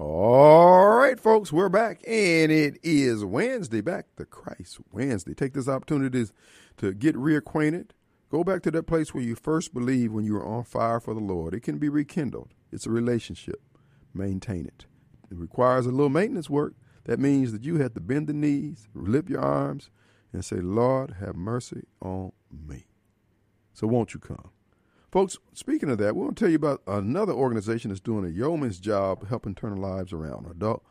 All right, folks, we're back, and it is Wednesday, back to Christ Wednesday. Take this opportunity to get reacquainted. Go back to that place where you first believed when you were on fire for the Lord. It can be rekindled. It's a relationship. Maintain it. It requires a little maintenance work. That means that you have to bend the knees, lift your arms, and say, Lord, have mercy on me. So won't you come? Folks, speaking of that, we want to tell you about another organization that's doing a yeoman's job helping turn lives around. Adult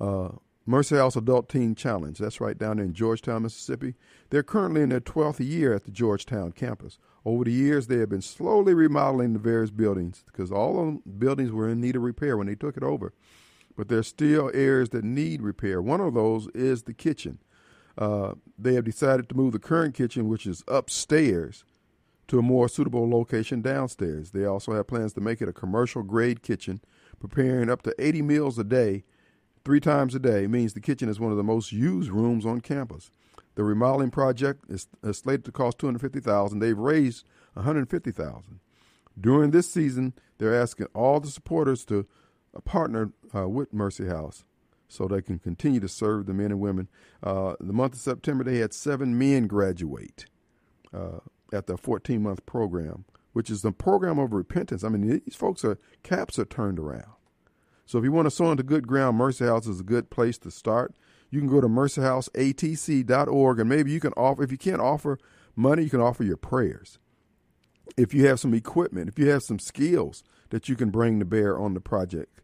uh, Mercy House Adult Teen Challenge. That's right down there in Georgetown, Mississippi. They're currently in their 12th year at the Georgetown campus. Over the years, they have been slowly remodeling the various buildings because all of the buildings were in need of repair when they took it over. But there's still areas that need repair. One of those is the kitchen. Uh, they have decided to move the current kitchen, which is upstairs, to a more suitable location downstairs. They also have plans to make it a commercial grade kitchen, preparing up to 80 meals a day, three times a day, means the kitchen is one of the most used rooms on campus. The remodeling project is, is slated to cost 250000 They've raised 150000 During this season, they're asking all the supporters to uh, partner uh, with Mercy House so they can continue to serve the men and women. Uh, the month of September, they had seven men graduate. Uh, at the 14 month program, which is the program of repentance. I mean, these folks are caps are turned around. So if you want to sow into good ground, Mercy House is a good place to start. You can go to mercyhouseatc.org and maybe you can offer, if you can't offer money, you can offer your prayers. If you have some equipment, if you have some skills that you can bring to bear on the project,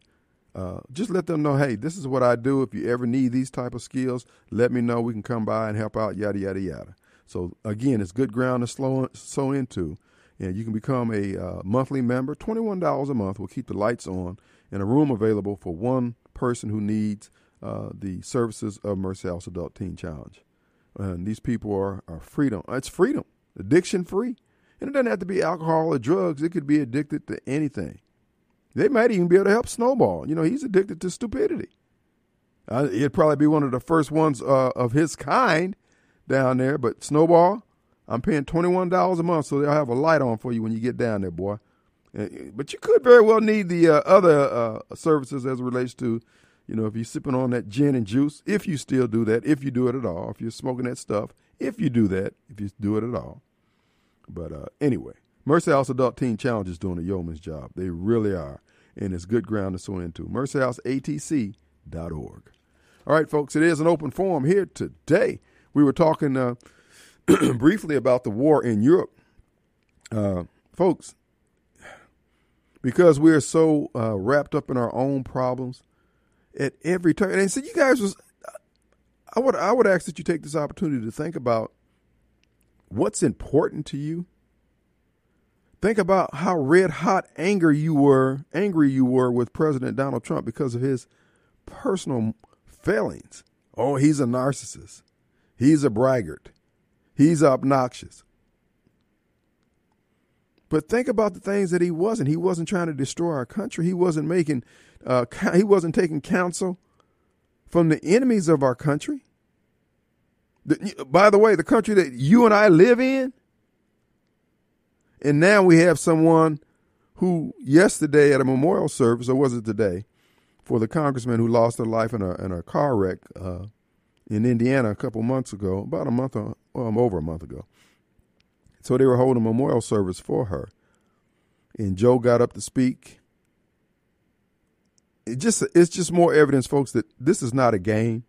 uh, just let them know, hey, this is what I do. If you ever need these type of skills, let me know. We can come by and help out, yada, yada, yada. So again, it's good ground to slow, sow into. And you can become a uh, monthly member. $21 a month will keep the lights on and a room available for one person who needs uh, the services of Mercy House Adult Teen Challenge. And these people are, are freedom. It's freedom, addiction free. And it doesn't have to be alcohol or drugs. It could be addicted to anything. They might even be able to help Snowball. You know, he's addicted to stupidity. Uh, he'd probably be one of the first ones uh, of his kind down there. But Snowball, I'm paying twenty one dollars a month, so they'll have a light on for you when you get down there, boy. But you could very well need the uh, other uh, services as it relates to, you know, if you're sipping on that gin and juice, if you still do that, if you do it at all, if you're smoking that stuff, if you do that, if you do it at all. But uh, anyway, Mercy House Adult Teen Challenge is doing a yeoman's job. They really are. And it's good ground to sow into. MercyHouseATC.org. All right, folks, it is an open forum here today we were talking uh, briefly about the war in Europe. Uh, folks, because we're so uh, wrapped up in our own problems at every turn. And so you guys was I would I would ask that you take this opportunity to think about what's important to you. Think about how red hot anger you were, angry you were with President Donald Trump because of his personal failings. Oh, he's a narcissist. He's a braggart. He's obnoxious. But think about the things that he wasn't. He wasn't trying to destroy our country. He wasn't making, uh, he wasn't taking counsel from the enemies of our country. The, by the way, the country that you and I live in. And now we have someone who yesterday at a memorial service, or was it today, for the congressman who lost their life in a in a car wreck uh, in Indiana a couple months ago, about a month, or, over a month ago. So they were holding a memorial service for her. And Joe got up to speak. It just it's just more evidence, folks, that this is not a game.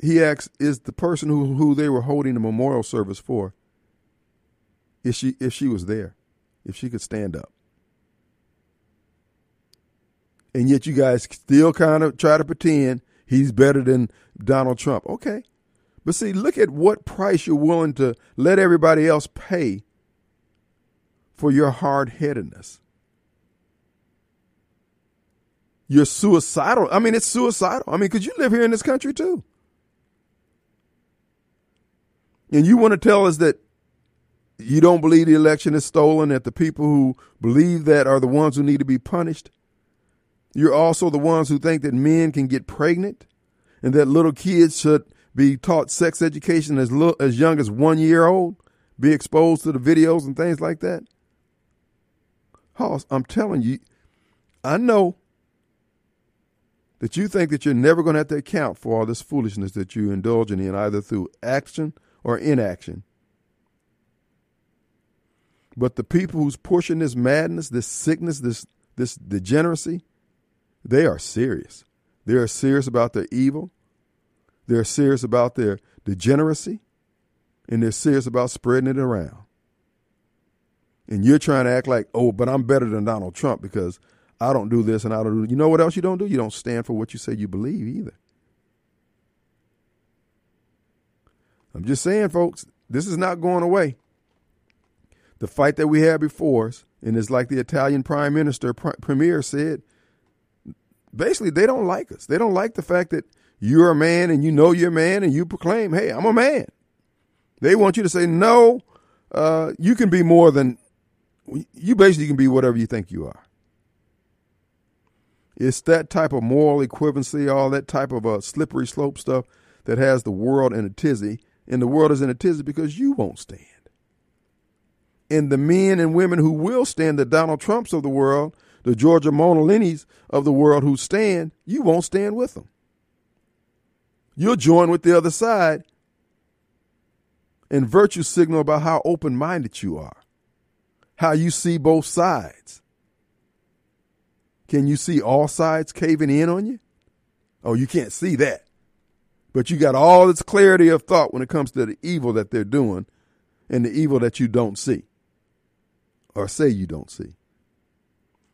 He asks, is the person who, who they were holding the memorial service for, if she if she was there, if she could stand up. And yet you guys still kind of try to pretend he's better than Donald Trump. Okay. But see, look at what price you're willing to let everybody else pay for your hard headedness. You're suicidal. I mean, it's suicidal. I mean, because you live here in this country too. And you want to tell us that you don't believe the election is stolen, that the people who believe that are the ones who need to be punished? You're also the ones who think that men can get pregnant and that little kids should be taught sex education as little, as young as one year old, be exposed to the videos and things like that. Hoss, I'm telling you, I know that you think that you're never going to have to account for all this foolishness that you're indulging in, either through action or inaction. But the people who's pushing this madness, this sickness, this this degeneracy, they are serious. They are serious about their evil. They're serious about their degeneracy. And they're serious about spreading it around. And you're trying to act like, oh, but I'm better than Donald Trump because I don't do this and I don't do. You know what else you don't do? You don't stand for what you say you believe either. I'm just saying, folks, this is not going away. The fight that we had before us, and it's like the Italian prime minister, premier said, basically, they don't like us. They don't like the fact that you're a man and you know you're a man and you proclaim, hey, I'm a man. They want you to say, no, uh, you can be more than, you basically can be whatever you think you are. It's that type of moral equivalency, all that type of uh, slippery slope stuff that has the world in a tizzy. And the world is in a tizzy because you won't stand. And the men and women who will stand, the Donald Trumps of the world, the Giorgia Meloni's of the world who stand, you won't stand with them. You'll join with the other side and virtue signal about how open minded you are, how you see both sides can you see all sides caving in on you? Oh, you can't see that. But you got all this clarity of thought when it comes to the evil that they're doing and the evil that you don't see or say you don't see.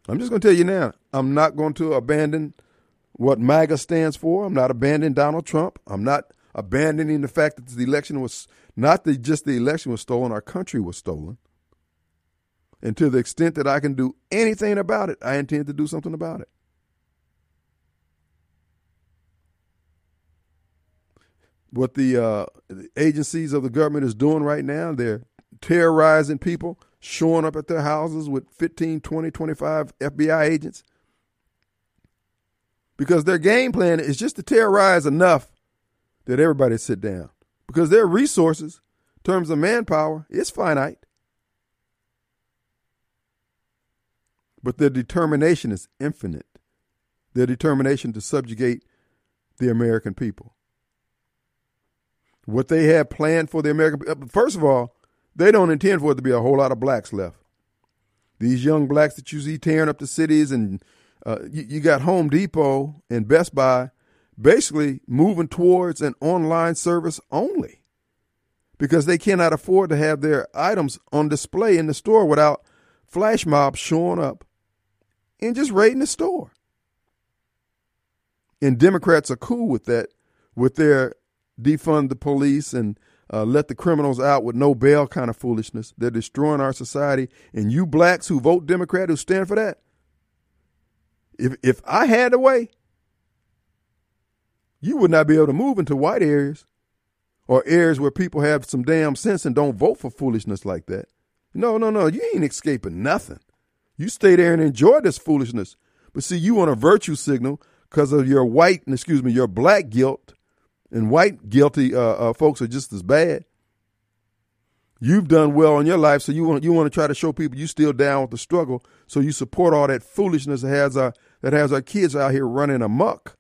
I'm just going to tell you now, I'm not going to abandon what MAGA stands for. I'm not abandoning Donald Trump. I'm not abandoning the fact that the election was not the, just the election was stolen, our country was stolen. And to the extent that I can do anything about it, I intend to do something about it. What the, uh, agencies of the government is doing right now, they're terrorizing people, showing up at their houses with 15, 20, 25 FBI agents. Because their game plan is just to terrorize enough that everybody sit down. Because their resources, in terms of manpower, is finite. but their determination is infinite. Their determination to subjugate the American people. What they have planned for the American uh, first of all, they don't intend for it to be a whole lot of blacks left. These young blacks that you see tearing up the cities, and uh, you, you got Home Depot and Best Buy basically moving towards an online service only because they cannot afford to have their items on display in the store without flash mobs showing up and just raiding the store. And Democrats are cool with that, with their defund the police and uh, let the criminals out with no bail kind of foolishness. They're destroying our society. And you blacks who vote Democrat who stand for that, if if I had a way, you would not be able to move into white areas or areas where people have some damn sense and don't vote for foolishness like that. No, no, no. You ain't escaping nothing. You stay there and enjoy this foolishness. But see, you want a virtue signal because of your white, excuse me, your black guilt, and white guilty uh, uh, folks are just as bad. You've done well in your life, so you want you want to try to show people you still down with the struggle. So you support all that foolishness that has our that has our kids out here running amok.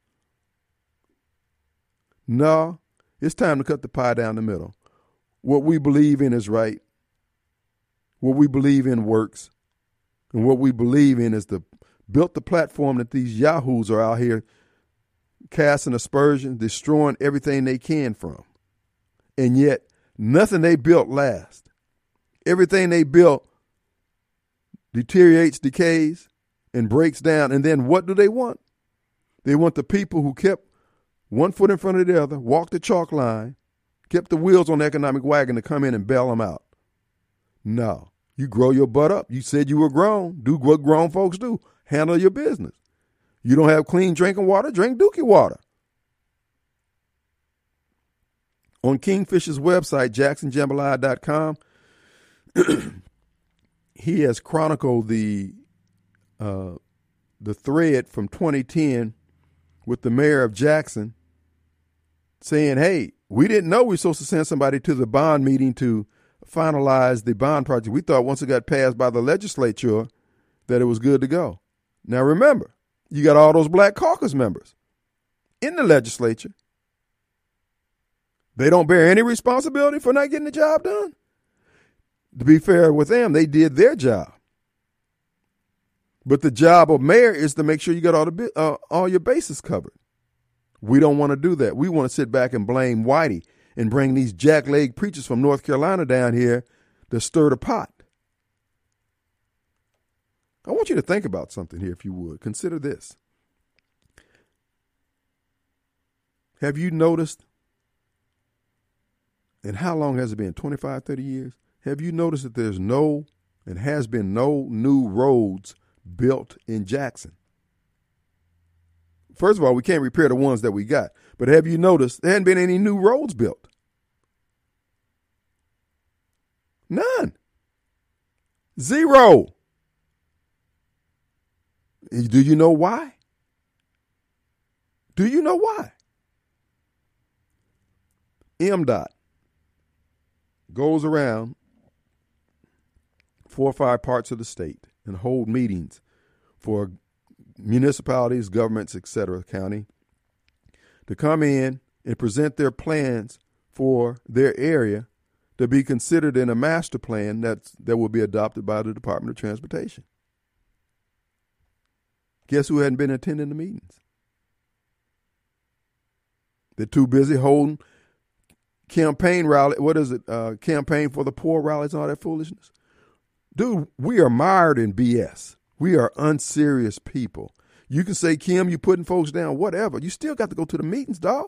No, it's time to cut the pie down the middle. What we believe in is right. What we believe in works. And what we believe in is the built the platform that these yahoos are out here casting aspersions, destroying everything they can from. And yet nothing they built lasts. Everything they built deteriorates, decays, and breaks down. And then what do they want? They want the people who kept one foot in front of the other, walked the chalk line, kept the wheels on the economic wagon to come in and bail them out. No. You grow your butt up. You said you were grown. Do what grown folks do. Handle your business. You don't have clean drinking water, drink dookie water. On Kingfish's website, jacksonjambalaya.com, he has chronicled the uh, the thread from 2010 with the mayor of Jackson saying, "Hey, we didn't know we were supposed to send somebody to the bond meeting to finalize the bond project. We thought once it got passed by the legislature that it was good to go. Now remember, you got all those black caucus members in the legislature. They don't bear any responsibility for not getting the job done. To be fair with them, they did their job. But the job of mayor is to make sure you got all the uh, all your bases covered. We don't want to do that. We want to sit back and blame Whitey and bring these jackleg preachers from North Carolina down here to stir the pot. I want you to think about something here, if you would. Consider this. Have you noticed, and how long has it been? 25, 30 years? Have you noticed that there's no and has been no new roads built in Jackson? First of all, we can't repair the ones that we got. But have you noticed there hadn't been any new roads built? None. Zero. Do you know why? Do you know why? MDOT goes around four or five parts of the state and hold meetings for municipalities, governments, etc., county, to come in and present their plans for their area to be considered in a master plan that's, that will be adopted by the Department of Transportation. Guess who hadn't been attending the meetings? They're too busy holding campaign rally. What is it? Uh, campaign for the poor rallies and all that foolishness. Dude, we are mired in BS. We are unserious people. You can say, Kim, you putting folks down, whatever. You still got to go to the meetings, dog.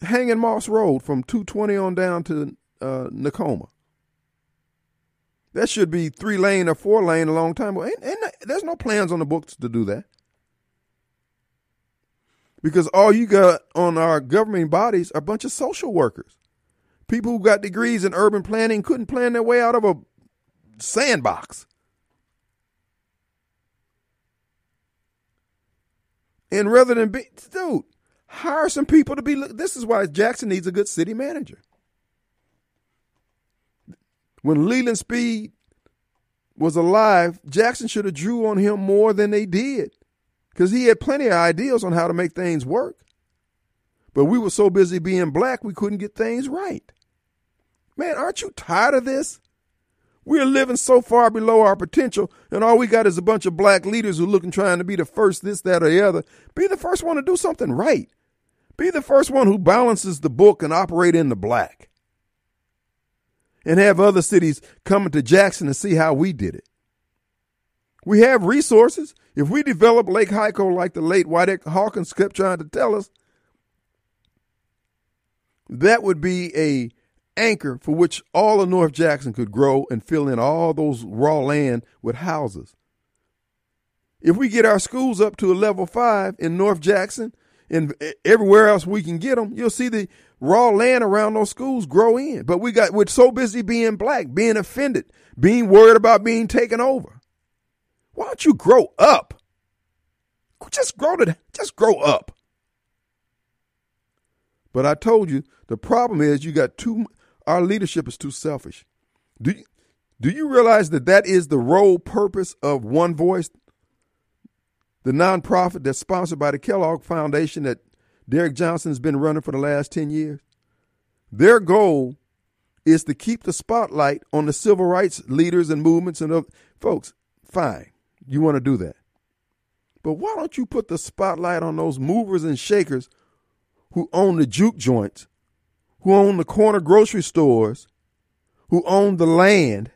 Hanging Moss Road from 220 on down to uh, Nakoma. That should be three lane or four lane a long time ago. There's no plans on the books to do that. Because all you got on our governing bodies are a bunch of social workers. People who got degrees in urban planning couldn't plan their way out of a sandbox. And rather than be, dude, hire some people to be. This is why Jackson needs a good city manager. When Leland Speed was alive, Jackson should have drew on him more than they did, because he had plenty of ideas on how to make things work. But we were so busy being black, we couldn't get things right. Man, aren't you tired of this? We're living so far below our potential, and all we got is a bunch of black leaders who looking trying to be the first, this, that, or the other. Be the first one to do something right. Be the first one who balances the book and operate in the black. And have other cities coming to Jackson to see how we did it. We have resources. If we develop Lake Hico like the late White Hawkins kept trying to tell us, that would be a anchor for which all of North Jackson could grow and fill in all those raw land with houses. If we get our schools up to a level five in North Jackson and everywhere else we can get them, you'll see the raw land around those schools grow in. But we got we're so busy being black, being offended, being worried about being taken over. Why don't you grow up? Just grow to just grow up. But I told you the problem is you got too our leadership is too selfish. Do you, do you realize that that is the role purpose of One Voice, the nonprofit that's sponsored by the Kellogg Foundation that Derrick Johnson's been running for the last 10 years? Their goal is to keep the spotlight on the civil rights leaders and movements and other, folks. Fine, you want to do that. But why don't you put the spotlight on those movers and shakers who own the juke joints who own the corner grocery stores, who own the land,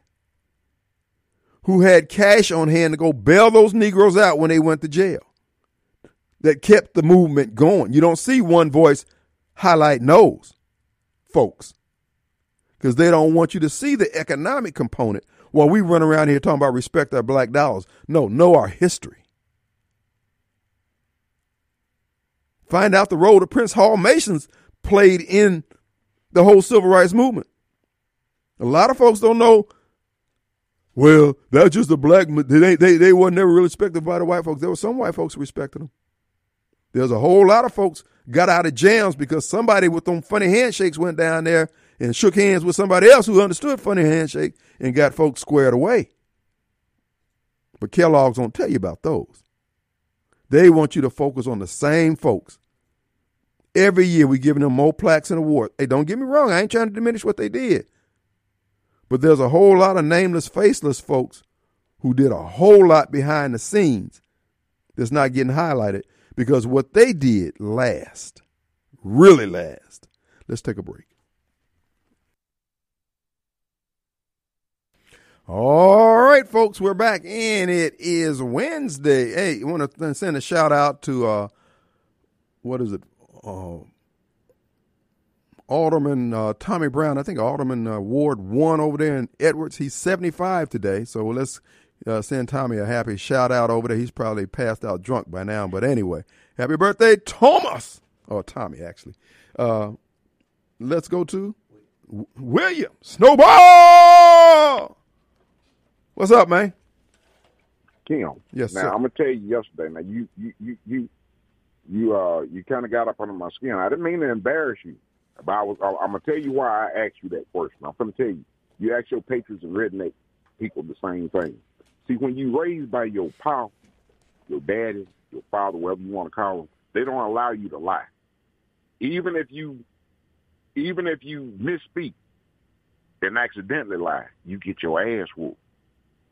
who had cash on hand to go bail those Negroes out when they went to jail, that kept the movement going. You don't see one voice highlighting those folks because they don't want you to see the economic component while we run around here talking about respect our black dollars. No, know our history. Find out the role that Prince Hall Masons played in the whole civil rights movement. A lot of folks don't know. Well, that's just a black. They they they weren't never really respected by the white folks. There were some white folks who respected them. There's a whole lot of folks got out of jams because somebody with them funny handshakes went down there and shook hands with somebody else who understood funny handshake and got folks squared away. But Kellogg's don't tell you about those. They want you to focus on the same folks. Every year we're giving them more plaques and awards. Hey, don't get me wrong, I ain't trying to diminish what they did. But there's a whole lot of nameless, faceless folks who did a whole lot behind the scenes that's not getting highlighted because what they did last, really last. Let's take a break. All right, folks, we're back, and it is Wednesday. Hey, I want to send a shout out to uh, what is it? Uh, Alderman uh, Tommy Brown. I think Alderman uh, Ward won over there in Edwards. He's seventy five today, so let's uh, send Tommy a happy shout out over there. He's probably passed out drunk by now, but anyway, happy birthday, Thomas or Tommy actually. Uh, let's go to William Snowball. What's up, man? Kim. Yes, now, sir. I'm gonna tell you yesterday. Now you you you you you uh you kind of got up under my skin. I didn't mean to embarrass you, but I was. I'm gonna tell you why I asked you that question. I'm gonna tell you. You ask your patriots and redneck people the same thing. See, when you raised by your pa, your daddy, your father, whatever you want to call them, they don't allow you to lie. Even if you, even if you misspeak and accidentally lie, you get your ass whooped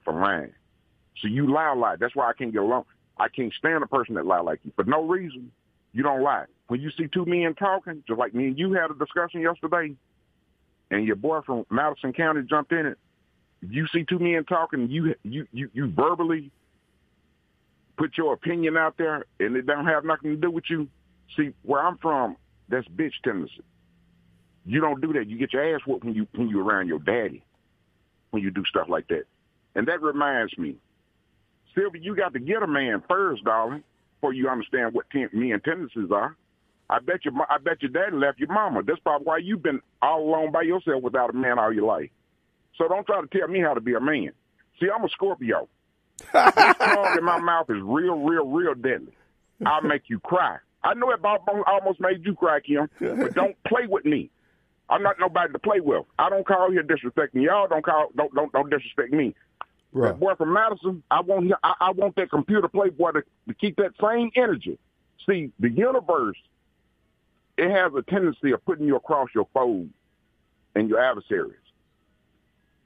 for lying. So you lie a lot. That's why I can't get along. I can't stand a person that lie like you for no reason. You don't lie. When you see two men talking, just like me and you had a discussion yesterday, and your boy from Madison County jumped in it, you see two men talking, you you you you verbally put your opinion out there, and it don't have nothing to do with you. See, where I'm from, that's bitch tendency. You don't do that. You get your ass whooped when you when you around your daddy, when you do stuff like that. And that reminds me, Sylvia, you got to get a man first, darling, before you understand what ten, men tendencies are. I bet your I bet your daddy left your mama. That's probably why you've been all alone by yourself without a man all your life. So don't try to tell me how to be a man. See, I'm a Scorpio. this tongue in my mouth is real, real, real deadly. I'll make you cry. I know it almost made you cry, Kim, but don't play with me. I'm not nobody to play with. I don't call here disrespecting y'all. Don't call don't don't don't disrespect me. Right. That boy from Madison, I want I, I want that computer playboy to, to keep that same energy. See, the universe, it has a tendency of putting you across your foes and your adversaries.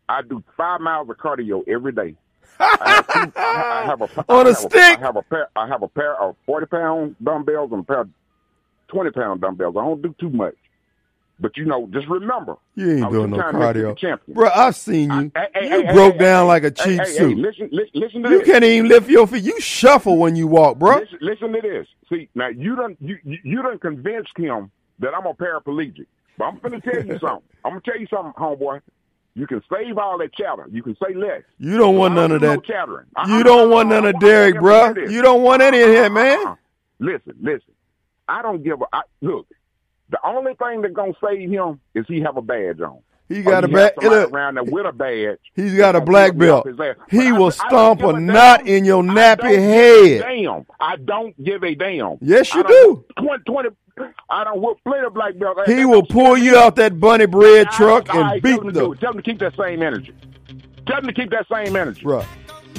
I do five miles of cardio every day. I have, two, I, I have a On I a have stick? I have a pair. I have a pair of forty pound dumbbells and a pair of twenty pound dumbbells. I don't do too much, but you know, just remember, You ain't doing no trying to make you cardio. Bro, I've seen you. I- you broke down like a cheap hey, hey, suit. listen, listen, listen to you this. You can't even lift your feet. You shuffle when you walk, bro. Listen, listen to this. See, now you don't you you don't convince him that I'm a paraplegic. But I'm gonna tell you something. I'm gonna tell you something, homeboy. You can save all that chatter. You can say less. You don't want none of do no that. chattering. You don't want none of Derek, I- bruh. I- I- You don't want any of him, uh-uh. man. Uh-uh. Listen, listen. I don't give a I, look. The only thing that's gonna save him is he have a badge on. He got a he have badge. around there with a badge. he's got a black put me off belt. He will I stomp don't a give knot in your I nappy a head. Damn, I don't give a damn. Yes, you I don't 20, 20, I don't whoop plenty of black belt. He will pull you out that bunny bread I- truck and right, beat tell him to do Tell him to keep that same energy. Tell him to keep that same energy. Bruh.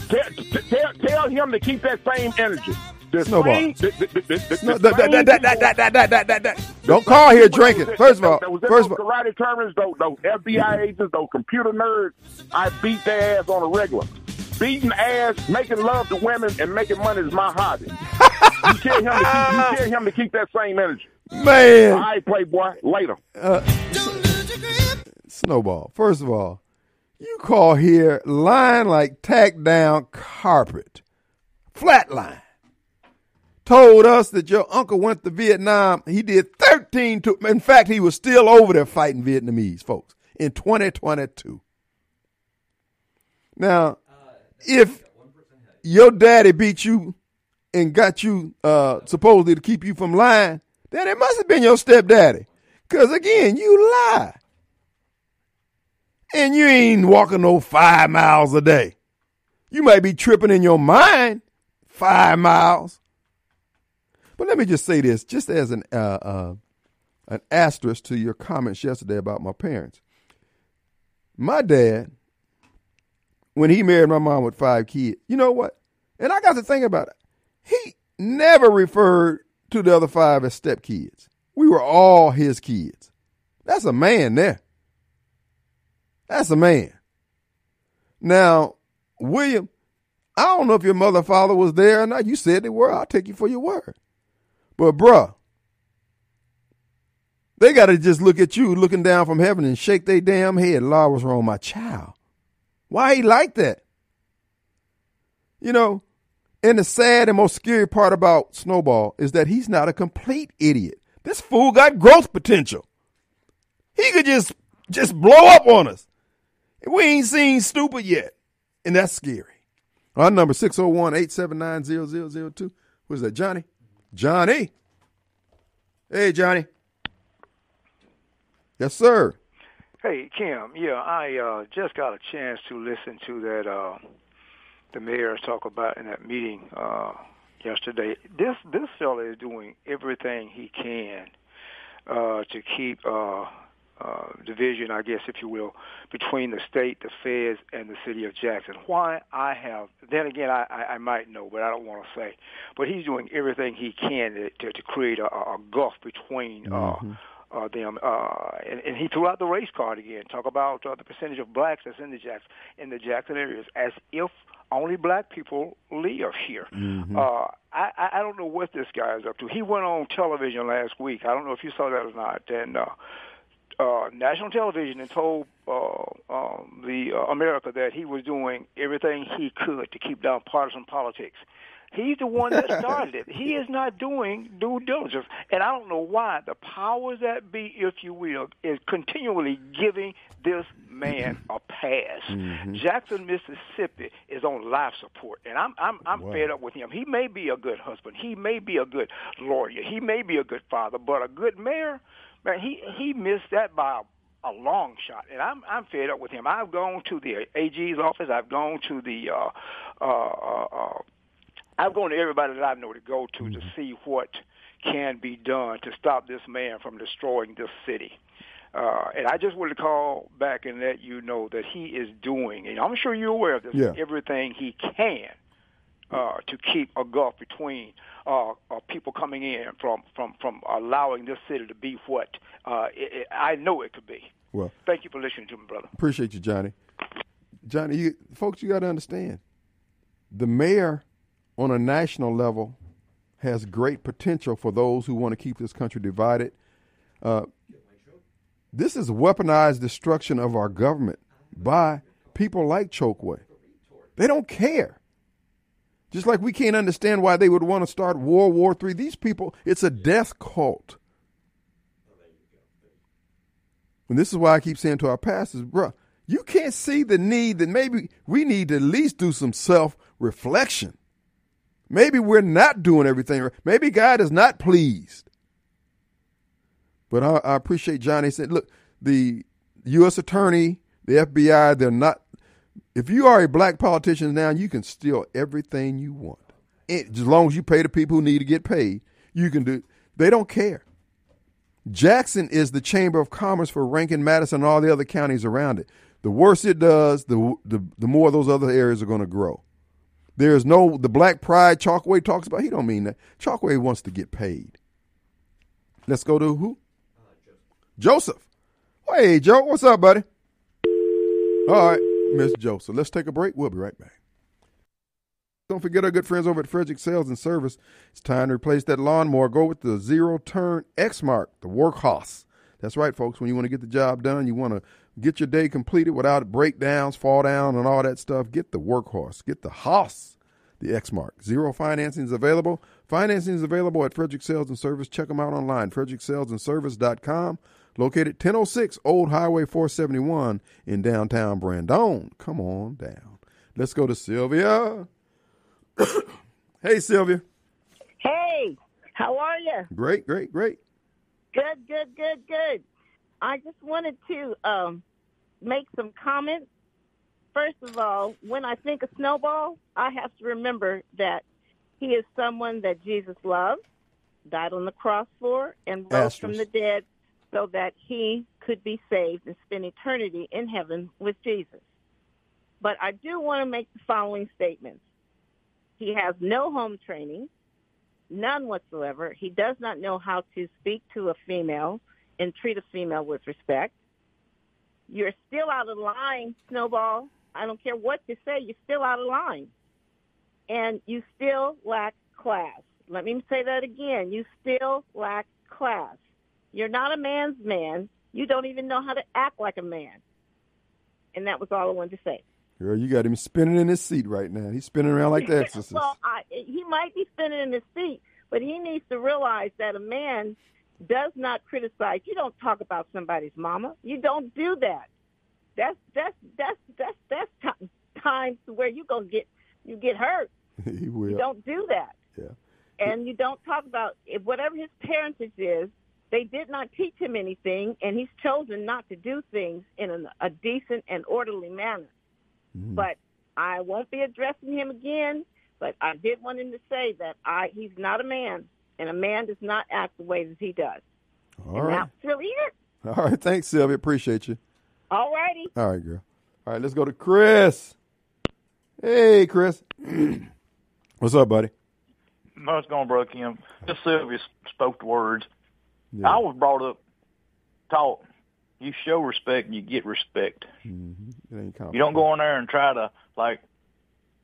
Tell, tell, tell him to keep that same energy. The Snowball. Don't call here drinking. First of all, Those- those first of all, karate tournaments, those, those FBI agents, those computer nerds, I beat their ass on a regular. Beating ass, making love to women, and making money is my hobby. you tell him to keep, you tell him to keep that same energy. Man, right, playboy. Later. Uh, Snowball. First of all, you call here lying like tacked down carpet, flatline. Told us that your uncle went to Vietnam. He did 13 to, in fact, he was still over there fighting Vietnamese folks in 2022. Now, if your daddy beat you and got you uh, supposedly to keep you from lying, then it must have been your stepdaddy. Because again, you lie. And you ain't walking no five miles a day. You might be tripping in your mind five miles. But let me just say this, just as an uh, uh, an asterisk to your comments yesterday about my parents. My dad when he married my mom with five kids. You know what? And I got to think about it. He never referred to the other five as stepkids. We were all his kids. That's a man there. That's a man. Now, William, I don't know if your mother father was there or not. You said they were. I'll take you for your word. But bruh, they got to just look at you looking down from heaven and shake their damn head. Lord, what's wrong, my child? Why he like that? You know, and the sad and most scary part about Snowball is that he's not a complete idiot. This fool got growth potential. He could just just blow up on us. We ain't seen stupid yet. And that's scary. Our number 601-879-0002. Who's that, Johnny? Johnny. Hey, Johnny. Yes, sir. Hey, Kim. Yeah, I uh, just got a chance to listen to that uh, the mayor talk about in that meeting uh, yesterday. This this fella is doing everything he can uh, to keep uh, uh, division, I guess, if you will, between the state, the feds, and the city of Jackson. Why I have, then again, I, I, I might know, but I don't want to say. But he's doing everything he can to, to, to create a, a gulf between. Uh, mm-hmm. Uh, uh, them, uh, and, and he threw out the race card again. Talk about uh, the percentage of blacks that's in the Jackson in the Jackson areas, as if only black people live here. Mm-hmm. Uh, I, I don't know what this guy is up to. He went on television last week. I don't know if you saw that or not. And uh, uh, national television and told uh, um, the uh, America that he was doing everything he could to keep down partisan politics. He's the one that started it. He is not doing due diligence, and I don't know why. The powers that be, if you will, is continually giving this man a pass. Mm-hmm. Jackson, Mississippi, is on life support, and I'm I'm I'm wow. fed up with him. He may be a good husband, he may be a good lawyer, he may be a good father, but a good mayor man, he he missed that by a, long shot, and I'm I'm fed up with him. I've gone to the AG's office. I've gone to the uh, uh, uh, uh, I've gone to everybody that I know to go to mm-hmm. to see what can be done to stop this man from destroying this city. Uh, and I just wanted to call back and let you know that he is doing, and I'm sure you're aware of this, yeah. everything he can uh, to keep a gulf between uh, uh, people coming in from, from, from allowing this city to be what uh, it, it, I know it could be. Well, thank you for listening to me, brother. Appreciate you, Johnny. Johnny, you, folks, you got to understand, the mayor on a national level has great potential for those who want to keep this country divided. Uh, this is weaponized destruction of our government by people like Chokwe. They don't care. Just like we can't understand why they would want to start World War III. These people, it's a death cult. And this is why I keep saying to our pastors, bro, you can't see the need that maybe we need to at least do some self reflection. Maybe we're not doing everything. Maybe God is not pleased. But I, I appreciate Johnny said, look, the U.S. Attorney, the FBI, they're not if you are a black politician now, you can steal everything you want. It, as long as you pay the people who need to get paid, you can do. They don't care. Jackson is the chamber of commerce for Rankin, Madison, and all the other counties around it. The worse it does, the the, the more those other areas are going to grow. There is no the black pride Chokwe talks about. He don't mean that. Chokwe wants to get paid. Let's go to who? Uh, Joseph. Joseph. Hey, Joe, what's up, buddy? All right. Miss Joe. So let's take a break. We'll be right back. Don't forget our good friends over at Frederick Sales and Service. It's time to replace that lawnmower. Go with the zero turn Exmark, the workhorse. That's right, folks. When you want to get the job done, you want to get your day completed without breakdowns, fall down, and all that stuff. Get the workhorse. Get the hoss, the Exmark. Zero financing is available. Financing is available at Frederick Sales and Service. Check them out online, fredericksalesandservice.com located 1006 Old Highway 471 in downtown Brandon. Come on down. Let's go to Sylvia. hey, Sylvia. Hey, how are you? Great, great, great. Good, good, good, good. I just wanted to um, make some comments. First of all, when I think of Snowball, I have to remember that he is someone that Jesus loved, died on the cross for, and rose from the dead so that he could be saved and spend eternity in heaven with Jesus. But I do want to make the following statements. He has no home training, none whatsoever. He does not know how to speak to a female and treat a female with respect. You're still out of line, Snowball. I don't care what you say, you're still out of line. And you still lack class. Let me say that again. You still lack class. You're not a man's man. You don't even know how to act like a man. And that was all I wanted to say. Girl, you got him spinning in his seat right now. He's spinning around like the exorcist. well, I, he might be spinning in his seat, but he needs to realize that a man does not criticize. You don't talk about somebody's mama. You don't do that. That's that's that's that's that's t- times where you gonna get you get hurt. he will. You don't do that. Yeah. And you don't talk about if whatever his parentage is. They did not teach him anything, and he's chosen not to do things in a, a decent and orderly manner. Mhm. But I won't be addressing him again. But I did want him to say that I he's not a man, and a man does not act the way that he does. All and right. that's really it. All right. Thanks, Sylvia. Appreciate you. All righty. All right, girl. All right, let's go to Chris. Hey, Chris. What's up, buddy? No, it's going to break him. Just Sylvia spoke the words. Yeah. I was brought up, taught, you show respect and you get respect. Mhm. You don't go in there and try to, like,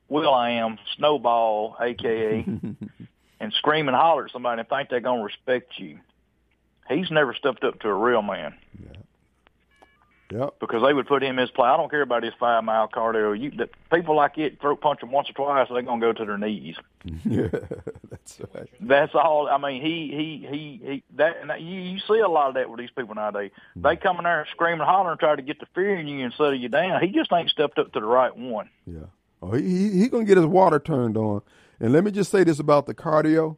Will I am, snowball, a.k.a., and scream and holler at somebody and think they're going to respect you. He's never stepped up to a real man Yep. because they would put him in his place. I don't care about his five mile cardio. You, the, people like it throat punch him once or twice, they're going to go to their knees. yeah, that's right. That's all. I mean, he he he he. That and you you see a lot of that with these people nowadays. They come in there and scream and holler and try to get the fear in you and settle you down. He just ain't stepped up to the right one. Yeah. Oh, he he, he gonna get his water turned on. And let me just say this about the cardio.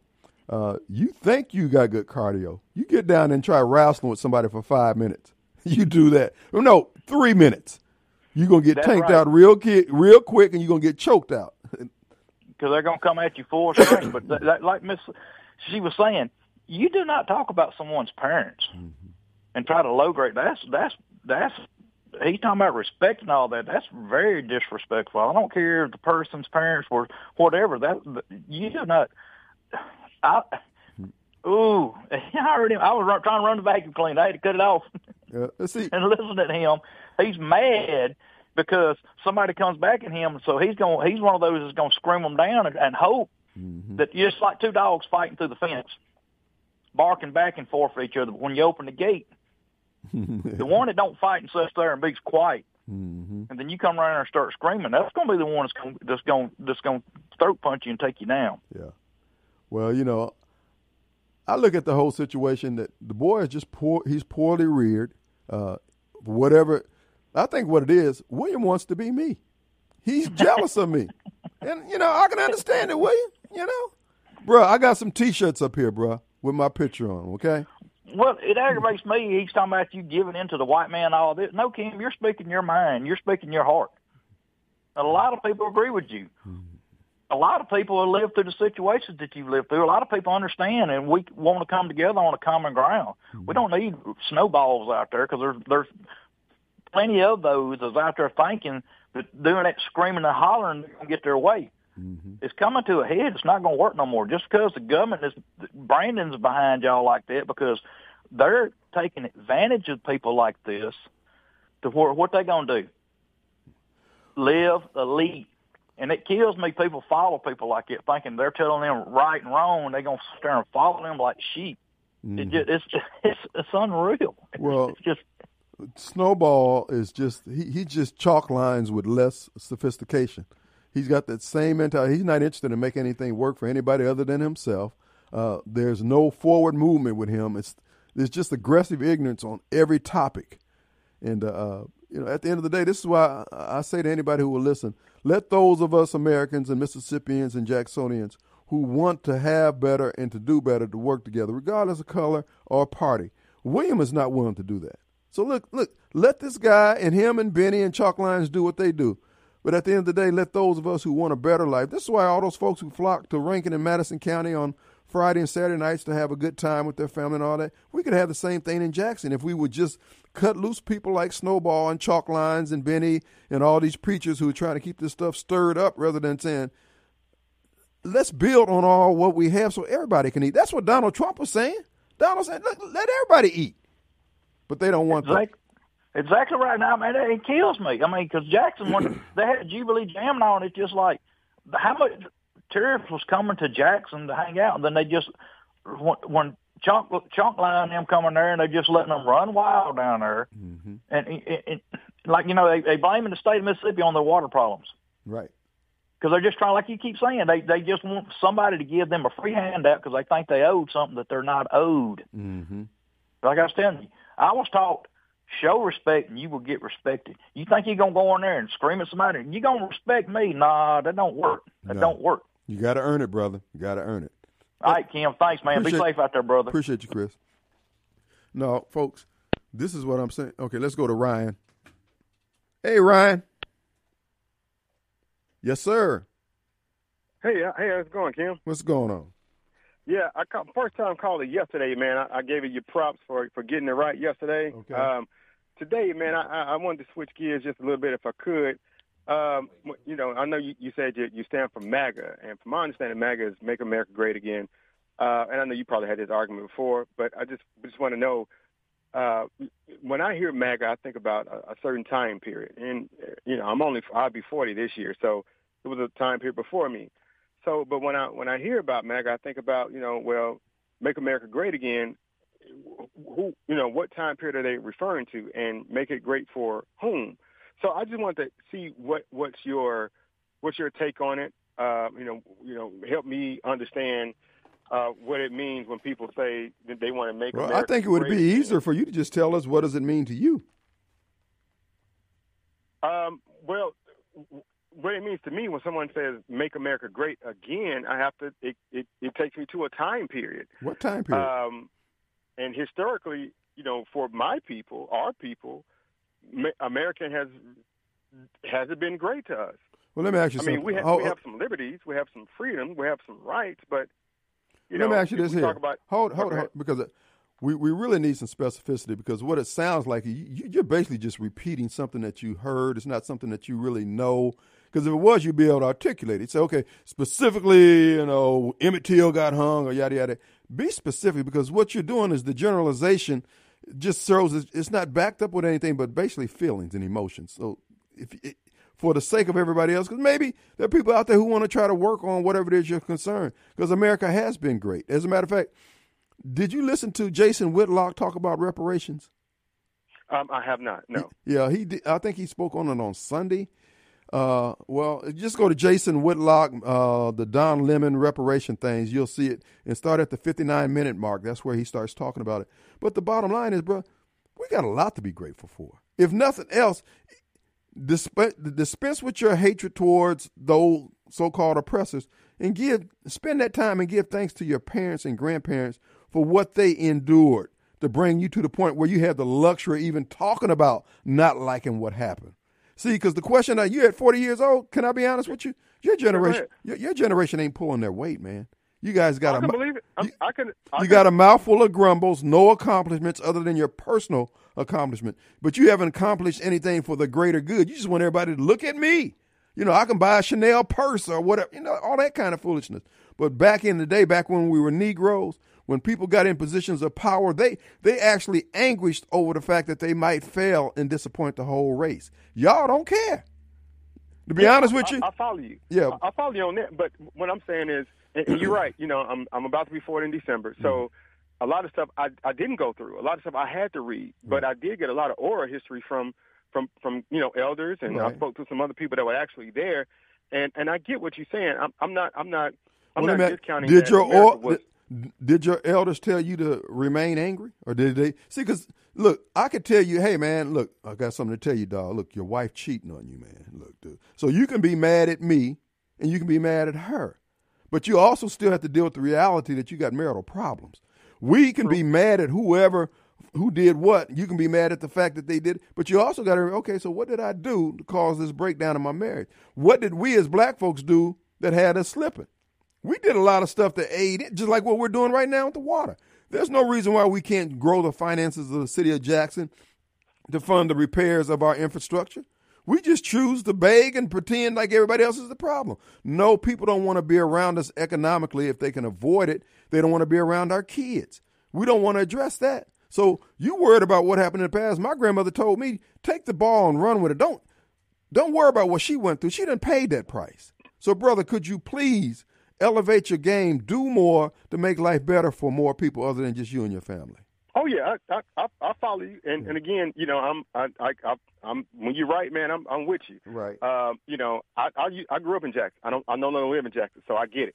Uh, you think you got good cardio. You get down and try wrestling with somebody for five minutes. You do that. No, three minutes. You're gonna get That's tanked right. out real ki- real quick and you're gonna get choked out. Because they're going to come at you full strength. but that, that, like Miss, she was saying, you do not talk about someone's parents and try to low grade. That's that's that's. He's talking about respect and all that. That's very disrespectful. I don't care if the person's parents were whatever. That you do not. I. Ooh, I heard him. I was run, trying to run the vacuum cleaner. I had to cut it off Uh, let's see. and listen to him. He's mad because somebody comes back at him, so he's going. He's one of those that's going to scream them down and, and hope Mhm. that you're just like two dogs fighting through the fence, barking back and forth at each other. But when you open the gate, the one that don't fight and sits there and be's quiet, Mhm. and then you come around and start screaming, that's going to be the one that's going that's going that's going to throat punch you and take you down. Yeah. Well, you know, I look at the whole situation that the boy is just poor. He's poorly reared. Uh, whatever. I think what it is, William wants to be me. He's jealous of me, and you know I can understand it, William. You know, bro, I got some T-shirts up here, bro, with my picture on. Okay. Well, it aggravates me. He's talking about you giving in to the white man, all this. No, Kim, you're speaking your mind. You're speaking your heart. A lot of people agree with you. A lot of people have lived through the situations that you've lived through. A lot of people understand, and we want to come together on a common ground. We mm-hmm. don't need snowballs out there because there's there's plenty of those that's out there thinking that doing that screaming and hollering they're going to get their way. Mm-hmm. It's coming to a head. It's not going to work no more. Just because the government is Brandon's behind y'all like that because they're taking advantage of people like this to where what they going to do? Live elite. And it kills me. People follow people like that, thinking they're telling them right and wrong, they're gonna sit there and follow them like sheep. It mm-hmm. just, it's just, it's it's unreal. Well- it's just Snowball is just he, he just chalk lines with less sophistication. He's got that same mentality. He's not interested in making anything work for anybody other than himself. Uh, there's no forward movement with him. It's there's just aggressive ignorance on every topic. And uh, you know, at the end of the day, this is why I, I say to anybody who will listen: let those of us Americans and Mississippians and Jacksonians who want to have better and to do better to work together, regardless of color or party. William is not willing to do that. So look, look, let this guy and him and Benny and Chalk Lines do what they do. But at the end of the day, let those of us who want a better life. This is why all those folks who flock to Rankin and Madison County on Friday and Saturday nights to have a good time with their family and all that. We could have the same thing in Jackson if we would just cut loose people like Snowball and Chalk Lines and Benny and all these preachers who are trying to keep this stuff stirred up rather than saying, let's build on all what we have so everybody can eat. That's what Donald Trump was saying. Donald said, let, let everybody eat. But they don't want exactly, that. Exactly right now, man. It kills me. I mean, because Jackson, when they had Jubilee Jam on, it's just like how much tourists was coming to Jackson to hang out, and then they just when, when chunk chunk line them coming there, and they just letting them run wild down there, mm-hmm. and it, it, like you know they they blaming the state of Mississippi on their water problems, right? Because they're just trying, like you keep saying, they they just want somebody to give them a free handout because they think they owed something that they're not owed. Mm-hmm. Like I was telling you, I was taught show respect and you will get respected. You think you're gonna go in there and scream at somebody, and you're gonna respect me? Nah, that don't work. That no. don't work. You got to earn it, brother. You got to earn it. All right, Kim. Thanks, man. Appreciate, Be safe out there, brother. Appreciate you, Chris. No, folks, this is what I'm saying. Okay, let's go to Ryan. Hey, Ryan. Yes, sir. Hey, uh, hey, how's it going, Kim? What's going on? Yeah, I called, first time called it yesterday, man. I, I gave you your props for for getting it right yesterday. Okay. Um, today, man, I, I wanted to switch gears just a little bit if I could. Um, you know, I know you, you said you, you stand for MAGA, and from my understanding, MAGA is Make America Great Again. Uh, and I know you probably had this argument before, but I just just want to know uh, when I hear MAGA, I think about a, a certain time period, and you know, I'm only I'll be 40 this year, so it was a time period before me. So, but when I when I hear about MAGA, I think about you know, well, Make America Great Again. Who you know, what time period are they referring to, and make it great for whom? So I just want to see what what's your what's your take on it. Uh, you know, you know, help me understand uh, what it means when people say that they want to make. Well, America I think it would be easier for you to just tell us what does it mean to you. Um, well, what it means to me when someone says "Make America Great Again," I have to. It, it, it takes me to a time period. What time period? Um, and historically, you know, for my people, our people, America has has it been great to us? Well, let me ask you I something. mean, we have, hold, we have some liberties, we have some freedom, we have some rights, but you let know, me ask you this here. About, hold, hold, hold, because we we really need some specificity because what it sounds like you, you're basically just repeating something that you heard. It's not something that you really know. Because if it was, you'd be able to articulate it. Say, okay, specifically, you know, Emmett Till got hung or yada yada. Be specific because what you're doing is the generalization just shows it's not backed up with anything but basically feelings and emotions. So if it, for the sake of everybody else, because maybe there are people out there who want to try to work on whatever it is you're concerned. Because America has been great. As a matter of fact, did you listen to Jason Whitlock talk about reparations? Um, I have not. No. Yeah, he. Did, I think he spoke on it on Sunday. Uh, well, just go to Jason Whitlock, uh, the Don Lemon reparation things. You'll see it and start at the 59 minute mark. That's where he starts talking about it. But the bottom line is, bro, we got a lot to be grateful for. If nothing else, dispense, dispense with your hatred towards those so-called oppressors and give spend that time and give thanks to your parents and grandparents for what they endured to bring you to the point where you have the luxury even talking about not liking what happened. See, because the question uh, that you at 40 years old, can I be honest with you? Your generation, your, your, generation ain't pulling their weight, man. You guys got I a can believe it. I, I can. I you can. got a mouthful of grumbles, no accomplishments other than your personal accomplishment. But you haven't accomplished anything for the greater good. You just want everybody to look at me. You know, I can buy a Chanel purse or whatever. You know, all that kind of foolishness. But back in the day, back when we were Negroes, when people got in positions of power, they they actually anguished over the fact that they might fail and disappoint the whole race. Y'all don't care. To be yeah, honest with I, you, I, follow you. Yeah, I, I, follow you on that. But what I'm saying is, and you're right. You know, I'm I'm about to be 40 in December, so. Mm-hmm. A lot of stuff I, I didn't go through. A lot of stuff I had to read, but I did get a lot of oral history from from from you know elders, and right. I spoke to some other people that were actually there, and and I get what you're saying. I'm, I'm not I'm not I'm well, not discounting. Did your or, was, did your elders tell you to remain angry, or did they see? Because look, I could tell you, hey man, look, I got something to tell you, dog. Look, your wife cheating on you, man. Look, dude. So you can be mad at me, and you can be mad at her, but you also still have to deal with the reality that you got marital problems. We can be mad at whoever who did what. You can be mad at the fact that they did, but you also got to okay. So what did I do to cause this breakdown in my marriage? What did we as black folks do that had us slipping? We did a lot of stuff to aid it, just like what we're doing right now with the water. There's no reason why we can't grow the finances of the city of Jackson to fund the repairs of our infrastructure. We just choose to beg and pretend like everybody else is the problem. No, people don't want to be around us economically if they can avoid it. They don't want to be around our kids. We don't want to address that. So you worried about what happened in the past. My grandmother told me, take the ball and run with it. Don't don't worry about what she went through. She didn't pay that price. So, brother, could you please elevate your game, do more to make life better for more people other than just you and your family? Oh yeah, I I, I follow you, and and again, you know, I'm I I, I I'm when you're right, man, I'm I'm with you. Right. Um, you know, I, I I grew up in Jackson. I don't I no longer live in Jackson, so I get it.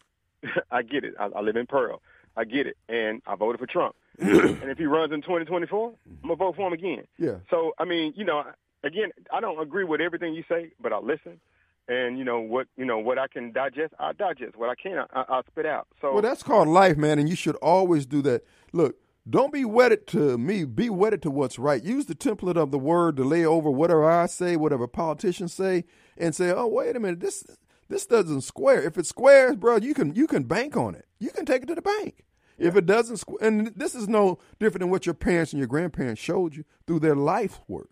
I get it. I, I live in Pearl. I get it, and I voted for Trump. and if he runs in 2024, I'm gonna vote for him again. Yeah. So I mean, you know, again, I don't agree with everything you say, but I listen. And you know what you know what I can digest, I digest. What I can't, I, I spit out. So Well, that's called life, man, and you should always do that. Look, don't be wedded to me. Be wedded to what's right. Use the template of the word to lay over whatever I say, whatever politicians say, and say, "Oh, wait a minute, this this doesn't square." If it squares, bro, you can you can bank on it. You can take it to the bank. If it doesn't, squ- and this is no different than what your parents and your grandparents showed you through their life work.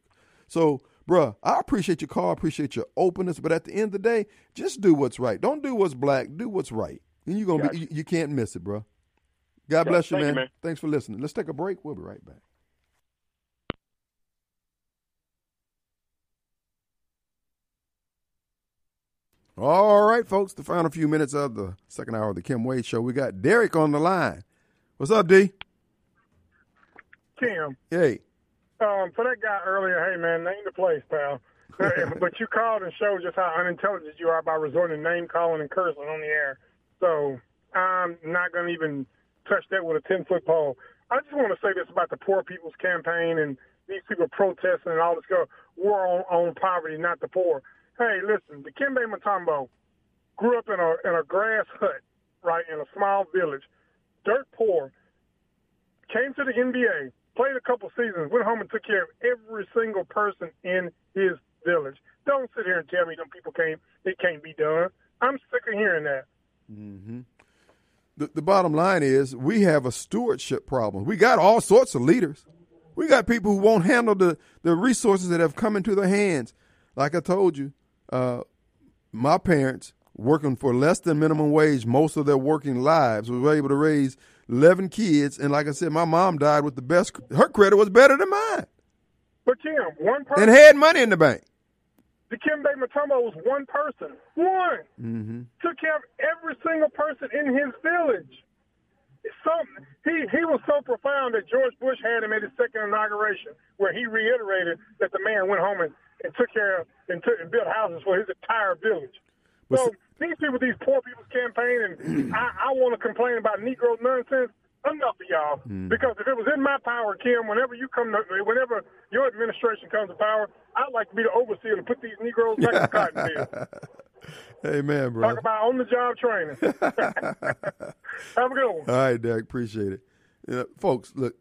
So, bruh, I appreciate your call, I appreciate your openness, but at the end of the day, just do what's right. Don't do what's black. Do what's right, and you're gonna Gotcha. be. You, you can't miss it, bruh. God bless you, thank you, man. man. Thanks for listening. Let's take a break. We'll be right back. All right, folks, the final few minutes of the second hour of the Kim Wade Show. We got Derek on the line. What's up, D? Kim, Hey. Um, for that guy earlier, hey man, name the place, pal. but you called and showed just how unintelligent you are by resorting to name calling and cursing on the air. So I'm not going to even touch that with a ten foot pole. I just want to say this about the Poor People's Campaign and these people protesting and all this go war on, on poverty, not the poor. Hey, listen, Dikembe Mutombo grew up in a in a grass hut, right, in a small village, dirt poor, came to the NBA, played a couple seasons, went home and took care of every single person in his village. Don't sit here and tell me them people can't it can't be done. I'm sick of hearing that. Mm-hmm. The, the bottom line is we have a stewardship problem. We got all sorts of leaders. We got people who won't handle the, the resources that have come into their hands. Like I told you, uh, my parents, working for less than minimum wage most of their working lives, was able to raise 11 kids. And like I said, my mom died with the best, her credit was better than mine But Kim, one person and had money in the bank. the Kimbe Matumbo was one person. One. Mm-hmm. Took care of every single person in his village. So he he was so profound that George Bush had him at his second inauguration, where he reiterated that the man went home and, and took care of and, took, and built houses for his entire village. But So these people, these poor people's campaign, and I, I want to complain about Negro nonsense. Enough of y'all, Mm. because if it was in my power, Kim, whenever you come, to, whenever your administration comes to power, I'd like to be the overseer to put these Negroes back in cotton field. Amen, bro. Talk about on the job training. Have a good one. All right, Derek, appreciate it. You know, folks, look,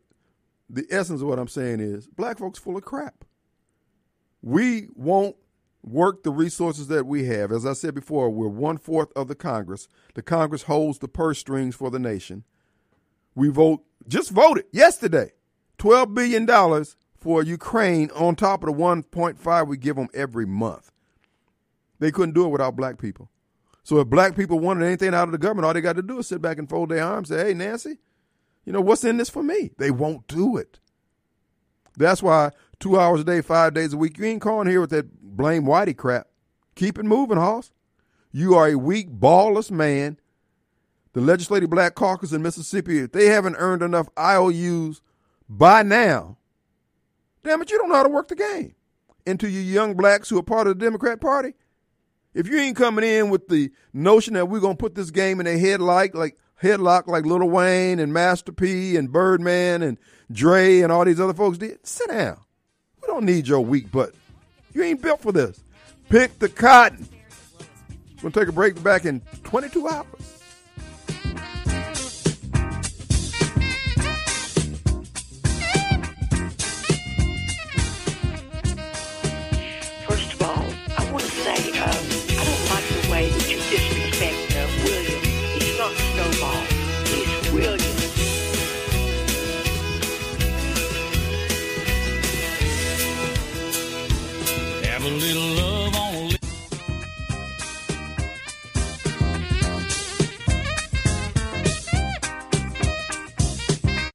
the essence of what I'm saying is black folks full of crap. We won't work the resources that we have. As I said before, we're one fourth of the Congress. The Congress holds the purse strings for the nation. We vote, just voted yesterday, $12 billion for Ukraine on top of the 1.5 we give them every month. They couldn't do it without black people. So if black people wanted anything out of the government, all they got to do is sit back and fold their arms and say, hey, Nancy, you know, what's in this for me? They won't do it. That's why two hours a day, five days a week, you ain't calling here with that blame whitey crap. Keep it moving, Hoss. You are a weak, ballless man. The Legislative Black Caucus in Mississippi, if they haven't earned enough IOUs by now, damn it, you don't know how to work the game. And to you young blacks who are part of the Democrat Party, if you ain't coming in with the notion that we're gonna put this game in a headlock like headlock like Lil Wayne and Master P and Birdman and Dre and all these other folks did, sit down. We don't need your weak butt. You ain't built for this. Pick the cotton. We're gonna take a break back in 22 hours.